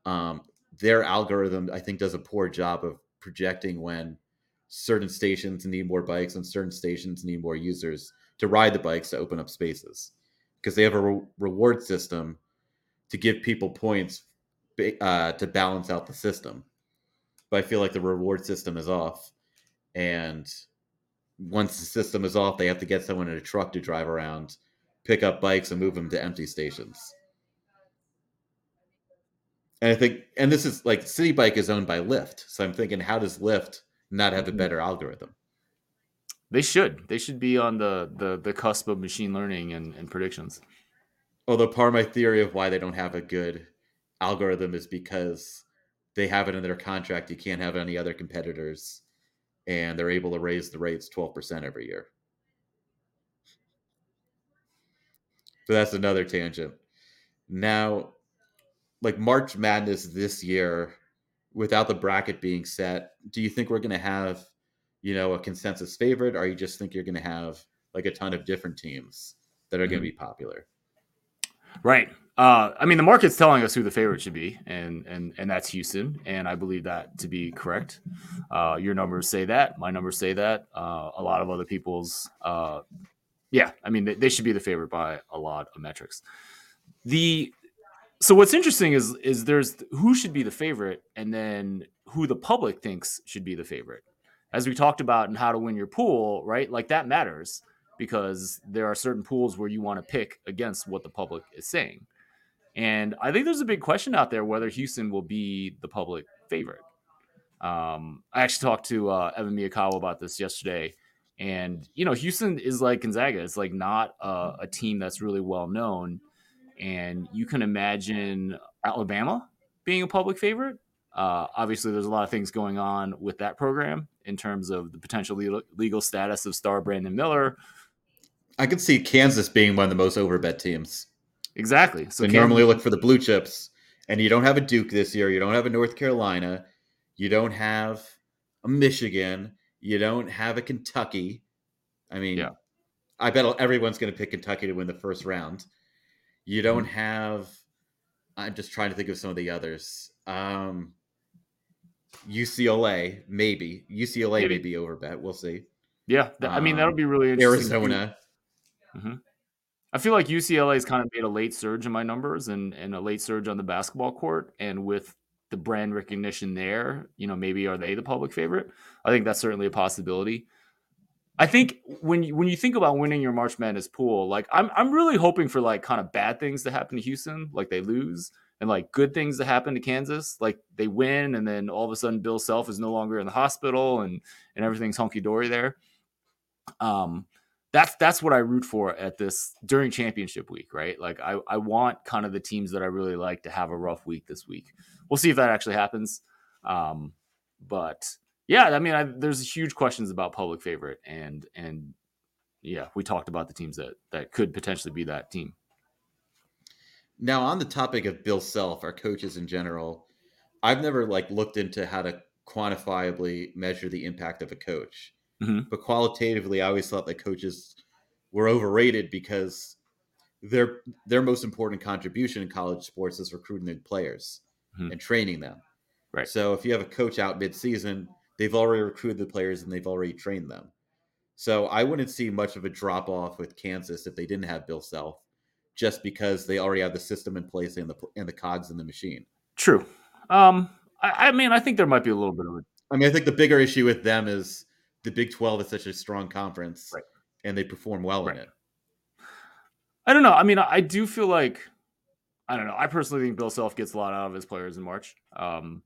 Um, their algorithm, I think, does a poor job of projecting when certain stations need more bikes and certain stations need more users to ride the bikes to open up spaces because they have a re- reward system to give people points uh, to balance out the system. But I feel like the reward system is off, and once the system is off, they have to get someone in a truck to drive around, pick up bikes, and move them to empty stations. And I think, and this is like Citi Bike is owned by Lyft, so I'm thinking, how does Lyft not have a mm-hmm. better algorithm? They should. They should be on the the, the cusp of machine learning and, and predictions. Although part of my theory of why they don't have a good algorithm is because they have it in their contract. You can't have any other competitors, and they're able to raise the rates twelve percent every year. So that's another tangent. Now, like March Madness this year, without the bracket being set, do you think we're going to have you know, a consensus favorite, or you just think you're going to have like a ton of different teams that are mm-hmm. going to be popular? Right. Uh, I mean, the market's telling us who the favorite should be, and and and that's Houston, and I believe that to be correct. Uh, your numbers say that, my numbers say that. Uh, a lot of other people's, uh, yeah, I mean, they, they should be the favorite by a lot of metrics. The so what's interesting is is there's who should be the favorite, and then who the public thinks should be the favorite as we talked about and how to win your pool, right? Like that matters because there are certain pools where you want to pick against what the public is saying. And I think there's a big question out there whether Houston will be the public favorite. Um, I actually talked to uh, Evan Miyakawa about this yesterday. And, you know, Houston is like Gonzaga. It's like not a, a team that's really well known. And you can imagine Alabama being a public favorite. Uh, obviously, there's a lot of things going on with that program in terms of the potential legal, status of star Brandon Miller. I could see Kansas being one of the most overbet teams. Exactly. So Kansas- normally look for the blue chips, and you don't have a Duke this year. You don't have a North Carolina. You don't have a Michigan. You don't have a Kentucky. I mean, yeah. I bet everyone's going to pick Kentucky to win the first round. You don't mm-hmm. have. I'm just trying to think of some of the others. Um, UCLA, maybe UCLA maybe. may be overbet. We'll see. Yeah, I mean that'll be really um, interesting. Arizona. Mm-hmm. I feel like UCLA has kind of made a late surge in my numbers and and a late surge on the basketball court, and with the brand recognition there, you know, maybe are they the public favorite? I think that's certainly a possibility. I think when you, when you think about winning your March Madness pool, like I'm I'm really hoping for like kind of bad things to happen to Houston, like they lose, and like good things that happen to Kansas, like they win, and then all of a sudden Bill Self is no longer in the hospital, and and everything's hunky dory there. Um, that's that's what I root for at this during championship week, right? Like I I want kind of the teams that I really like to have a rough week this week. We'll see if that actually happens. Um, but yeah, I mean, I, there's huge questions about public favorite, and and yeah, we talked about the teams that that could potentially be that team. Now, on the topic of Bill Self, our coaches in general, I've never like looked into how to quantifiably measure the impact of a coach. Mm-hmm. But qualitatively, I always thought that coaches were overrated because their their most important contribution in college sports is recruiting the players mm-hmm. and training them. Right. So if you have a coach out mid-season, they've already recruited the players and they've already trained them. So I wouldn't see much of a drop off with Kansas if they didn't have Bill Self just because they already have the system in place and the and the cogs in the machine. True. Um, I, I mean, I think there might be a little bit of it. I mean, I think the bigger issue with them is the Big Twelve is such a strong conference, right. and they perform well right. in it. I don't know. I mean, I do feel like I don't know. I personally think Bill Self gets a lot out of his players in March. Um,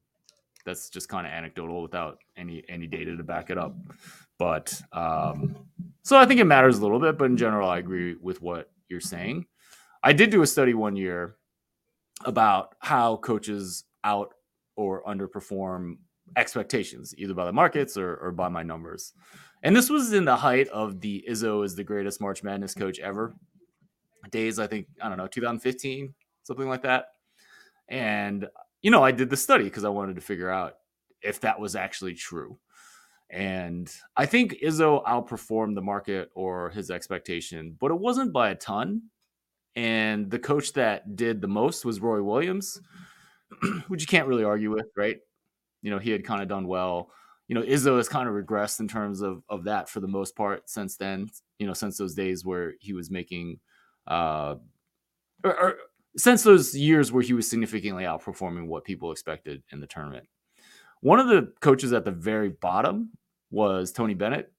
that's just kind of anecdotal without any any data to back it up. But um, so I think it matters a little bit. But in general, I agree with what you're saying. I did do a study one year about how coaches out or underperform expectations, either by the markets or, or by my numbers. And this was in the height of the Izzo is the greatest March Madness coach ever days. I think I don't know 2015, something like that. And you know, I did the study because I wanted to figure out if that was actually true. And I think Izzo outperformed the market or his expectation, but it wasn't by a ton. And the coach that did the most was Roy Williams, which you can't really argue with, right? You know, he had kind of done well. You know, Izzo has kind of regressed in terms of of that for the most part since then. You know, since those days where he was making, uh, or, or since those years where he was significantly outperforming what people expected in the tournament. One of the coaches at the very bottom was Tony Bennett.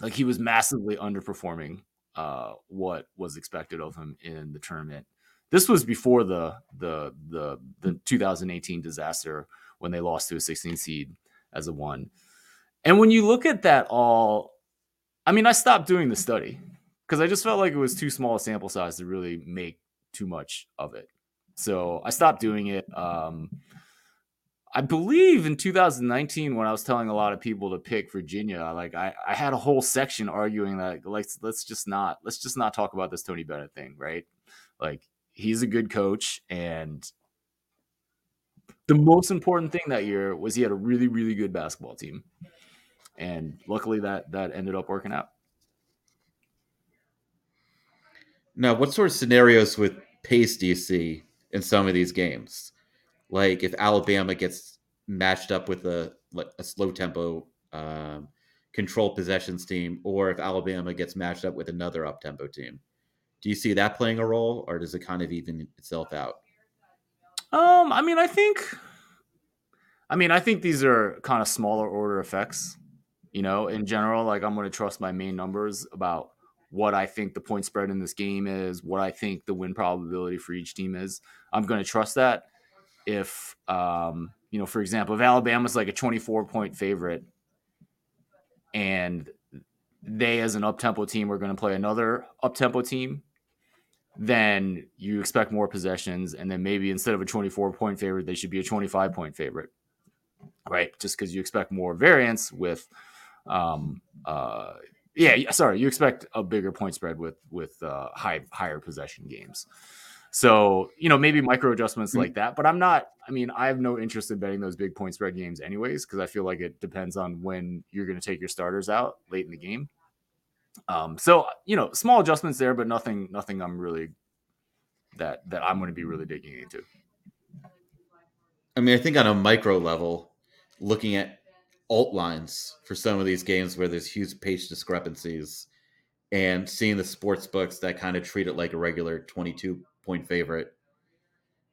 Like he was massively underperforming uh, what was expected of him in the tournament. This was before the the the the 2018 disaster when they lost to a 16 seed as a one. And when you look at that all, I mean, I stopped doing the study because I just felt like it was too small a sample size to really make too much of it. So I stopped doing it. Um, I believe in 2019 when I was telling a lot of people to pick Virginia, like I, I had a whole section arguing that like let's just not let's just not talk about this Tony Bennett thing, right? Like he's a good coach and the most important thing that year was he had a really really good basketball team. And luckily that that ended up working out. Now, what sort of scenarios with pace do you see in some of these games? Like if Alabama gets matched up with a a slow tempo um, control possessions team, or if Alabama gets matched up with another up tempo team. Do you see that playing a role, or does it kind of even itself out? Um, I mean, I think, I mean, I think these are kind of smaller order effects. You know, in general, like I'm going to trust my main numbers about what I think the point spread in this game is, what I think the win probability for each team is. I'm going to trust that. If, um, you know, for example, if Alabama's like a 24 point favorite and they, as an up tempo team, are going to play another up tempo team, then you expect more possessions. And then maybe instead of a 24 point favorite, they should be a 25 point favorite, right? Just because you expect more variance with, um, uh, yeah, sorry, you expect a bigger point spread with with uh, high higher possession games. So you know maybe micro adjustments mm-hmm. like that, but I'm not. I mean, I have no interest in betting those big point spread games anyways because I feel like it depends on when you're going to take your starters out late in the game. Um, so you know, small adjustments there, but nothing, nothing. I'm really that that I'm going to be really digging into. I mean, I think on a micro level, looking at alt lines for some of these games where there's huge pace discrepancies and seeing the sports books that kind of treat it like a regular 22 point favorite.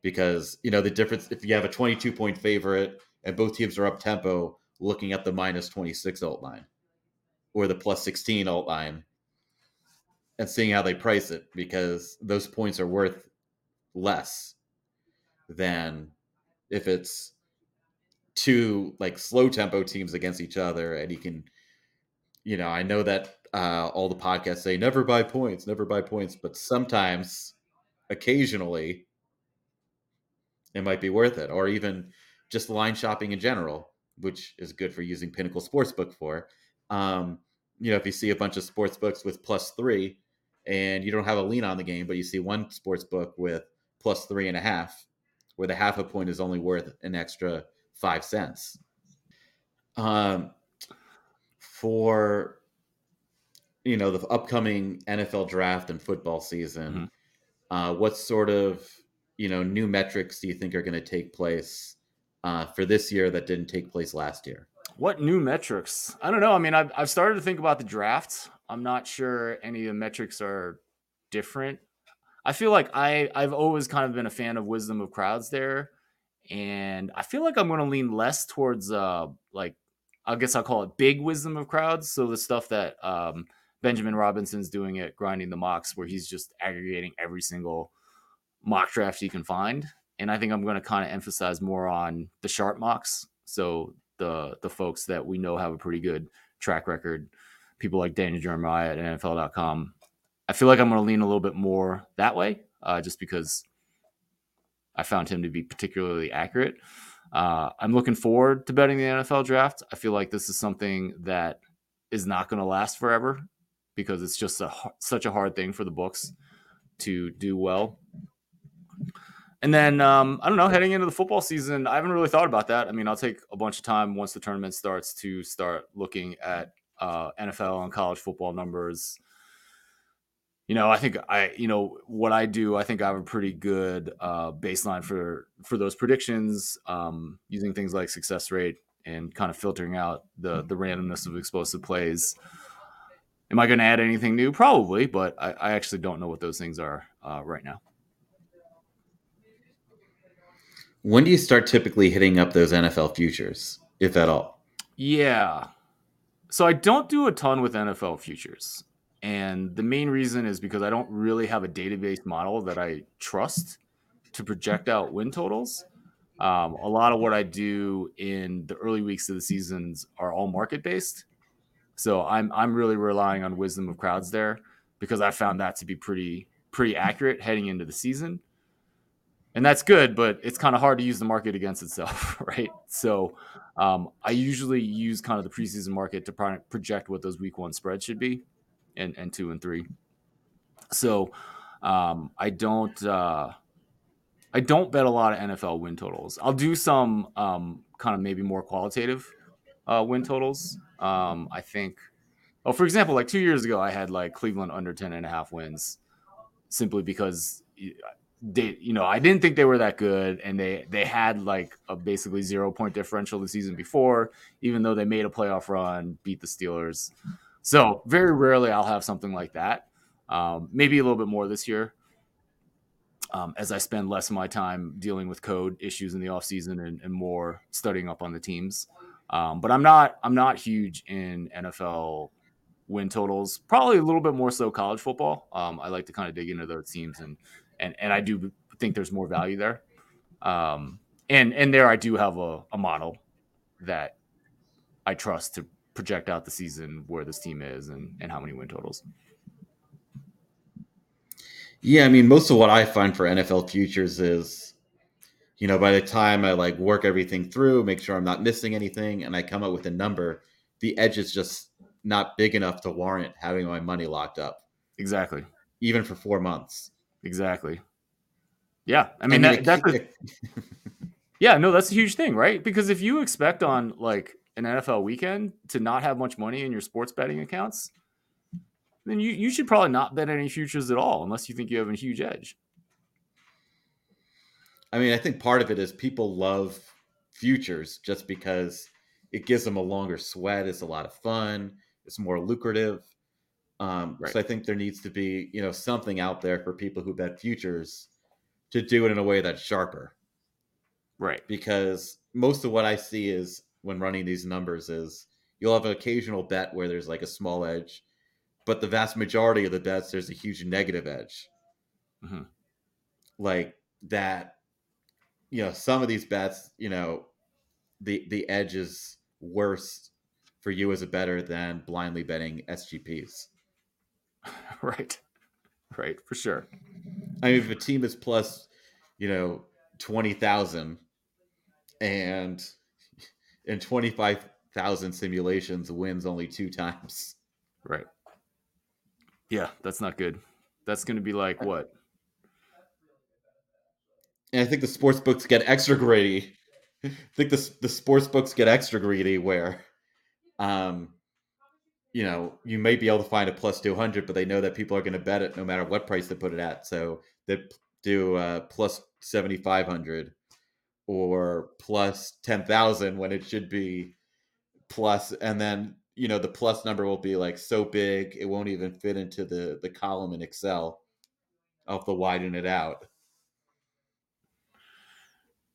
Because you know the difference if you have a 22 point favorite and both teams are up tempo looking at the minus 26 alt line or the plus 16 alt line and seeing how they price it because those points are worth less than if it's two like slow tempo teams against each other and you can you know i know that uh, all the podcasts say never buy points never buy points but sometimes occasionally it might be worth it or even just line shopping in general which is good for using pinnacle sportsbook for. Um, you know if you see a bunch of sports books with plus three and you don't have a lean on the game but you see one sports book with plus three and a half where the half a point is only worth an extra five cents. Um, for you know the upcoming NFL draft and football season, mm-hmm. uh, what sort of you know new metrics do you think are going to take place uh, for this year that didn't take place last year? What new metrics? I don't know. I mean, I've I've started to think about the draft. I'm not sure any of the metrics are different. I feel like I I've always kind of been a fan of wisdom of crowds there and I feel like I'm going to lean less towards uh like I guess I'll call it big wisdom of crowds. So the stuff that um Benjamin Robinson's doing at grinding the mocks, where he's just aggregating every single mock draft you can find. And I think I'm going to kind of emphasize more on the sharp mocks. So the the folks that we know have a pretty good track record, people like Daniel Jeremiah at NFL.com. I feel like I'm going to lean a little bit more that way, uh, just because I found him to be particularly accurate. Uh, I'm looking forward to betting the NFL draft. I feel like this is something that is not going to last forever because it's just a, such a hard thing for the books to do well. And then um, I don't know, heading into the football season, I haven't really thought about that. I mean, I'll take a bunch of time once the tournament starts to start looking at uh, NFL and college football numbers. You know, I think I, you know, what I do, I think I have a pretty good uh, baseline for for those predictions, um, using things like success rate and kind of filtering out the the randomness of explosive plays. Am I going to add anything new? Probably, but I, I, actually don't know what those things are uh, right now. When do you start typically hitting up those NFL futures, if at all? Yeah. So I don't do a ton with NFL futures. And the main reason is because I don't really have a database model that I trust to project out win totals. Um, a lot of what I do in the early weeks of the seasons are all market based. So I'm I'm really relying on wisdom of crowds there because I found that to be pretty pretty accurate heading into the season. And that's good, but it's kind of hard to use the market against itself, right? So um, I usually use kind of the preseason market to project what those week one spreads should be, and and two and three. So um, I don't uh, I don't bet a lot of NFL win totals. I'll do some um, kind of maybe more qualitative uh, win totals. Um, I think, oh, for example, like two years ago, I had like Cleveland under 10 and a half wins simply because they, you know, I didn't think they were that good. And they, they had like a basically zero point differential the season before, even though they made a playoff run, beat the Steelers. So very rarely I'll have something like that. Um, maybe a little bit more this year. Um, as I spend less of my time dealing with code issues in the offseason and, and more studying up on the teams. Um, but I'm not I'm not huge in NFL win totals. Probably a little bit more so college football. Um, I like to kind of dig into those teams and and and I do think there's more value there. Um, and and there I do have a, a model that I trust to project out the season where this team is and, and how many win totals. Yeah, I mean, most of what I find for NFL futures is you know, by the time I like work everything through, make sure I'm not missing anything, and I come up with a number, the edge is just not big enough to warrant having my money locked up. Exactly. Even for four months. Exactly. Yeah. I mean, I mean that, that's yeah, no, that's a huge thing, right? Because if you expect on like an NFL weekend to not have much money in your sports betting accounts, then you, you should probably not bet any futures at all unless you think you have a huge edge. I mean, I think part of it is people love futures just because it gives them a longer sweat. It's a lot of fun. It's more lucrative. Um, right. So I think there needs to be, you know, something out there for people who bet futures to do it in a way that's sharper. Right. Because most of what I see is when running these numbers is you'll have an occasional bet where there's like a small edge, but the vast majority of the bets there's a huge negative edge. Mm-hmm. Like that you know, some of these bets, you know, the the edge is worse for you as a bettor than blindly betting SGPs. Right. Right, for sure. I mean, if a team is plus, you know, 20,000 and in 25,000 simulations wins only two times. Right. Yeah, that's not good. That's going to be like what? and I think the sports books get extra greedy. I think the the sports books get extra greedy where, um, you know, you may be able to find a plus two hundred, but they know that people are going to bet it no matter what price they put it at. So they do uh, plus seventy five hundred or plus ten thousand when it should be plus, and then you know the plus number will be like so big it won't even fit into the the column in Excel. I'll have to widen it out.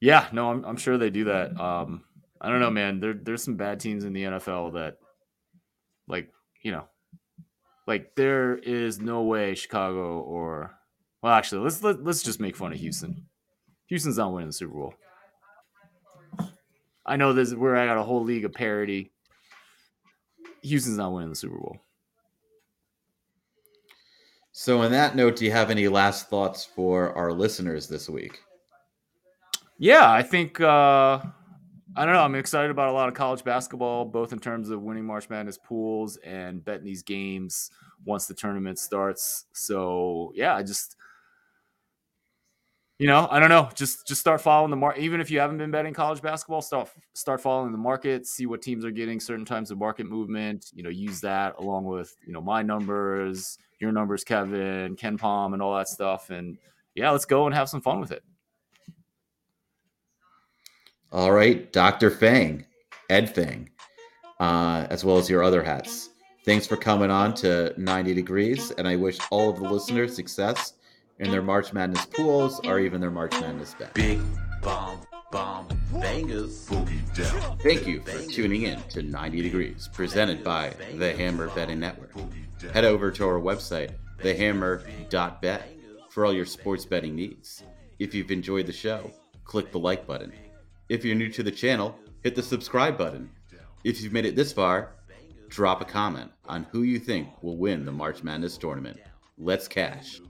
Yeah, no, I'm, I'm sure they do that. Um, I don't know, man. There, there's some bad teams in the NFL that, like, you know, Like there is no way Chicago or well, actually, let's let, let's just make fun of Houston. Houston's not winning the Super Bowl. I know this. We're at a whole league of parity. Houston's not winning the Super Bowl. So, on that note, do you have any last thoughts for our listeners this week? Yeah, I think uh, I don't know. I'm excited about a lot of college basketball, both in terms of winning March Madness pools and betting these games once the tournament starts. So yeah, I just you know, I don't know. Just just start following the market. Even if you haven't been betting college basketball, start start following the market. See what teams are getting certain times of market movement. You know, use that along with you know my numbers, your numbers, Kevin, KenPom, and all that stuff. And yeah, let's go and have some fun with it. All right, Dr. Feng, Ed Feng, uh, as well as your other hats. Thanks for coming on to 90 Degrees, and I wish all of the listeners success in their March Madness pools or even their March Madness bets. Big bomb, bomb, bangers, boogie down. Thank you for tuning in to 90 Degrees, presented by the Hammer Betting Network. Head over to our website, thehammer.bet, for all your sports betting needs. If you've enjoyed the show, click the like button. If you're new to the channel, hit the subscribe button. If you've made it this far, drop a comment on who you think will win the March Madness tournament. Let's cash.